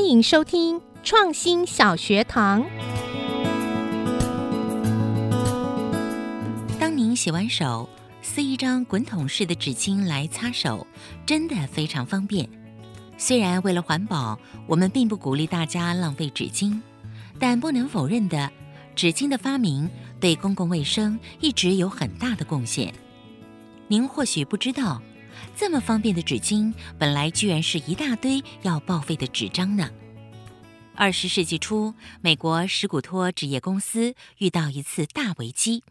欢迎收听创新小学堂。当您洗完手，撕一张滚筒式的纸巾来擦手，真的非常方便。虽然为了环保，我们并不鼓励大家浪费纸巾，但不能否认的，纸巾的发明对公共卫生一直有很大的贡献。您或许不知道。这么方便的纸巾，本来居然是一大堆要报废的纸张呢。二十世纪初，美国史古托纸业公司遇到一次大危机，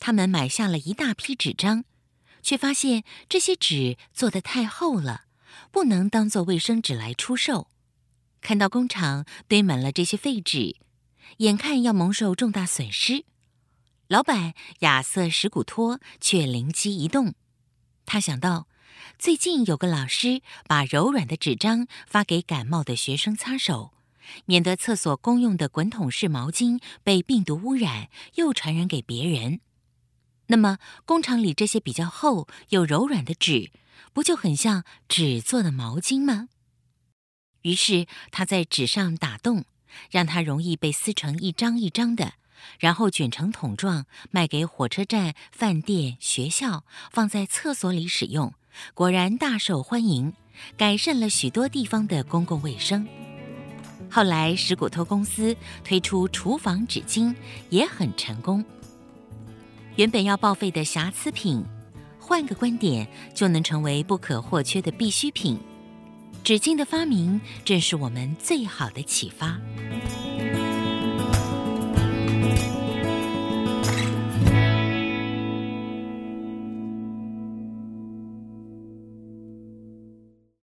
他们买下了一大批纸张，却发现这些纸做得太厚了，不能当做卫生纸来出售。看到工厂堆满了这些废纸，眼看要蒙受重大损失，老板亚瑟史古托却灵机一动，他想到。最近有个老师把柔软的纸张发给感冒的学生擦手，免得厕所公用的滚筒式毛巾被病毒污染，又传染给别人。那么，工厂里这些比较厚又柔软的纸，不就很像纸做的毛巾吗？于是他在纸上打洞，让它容易被撕成一张一张的，然后卷成筒状，卖给火车站、饭店、学校，放在厕所里使用。果然大受欢迎，改善了许多地方的公共卫生。后来，史古托公司推出厨房纸巾，也很成功。原本要报废的瑕疵品，换个观点就能成为不可或缺的必需品。纸巾的发明正是我们最好的启发。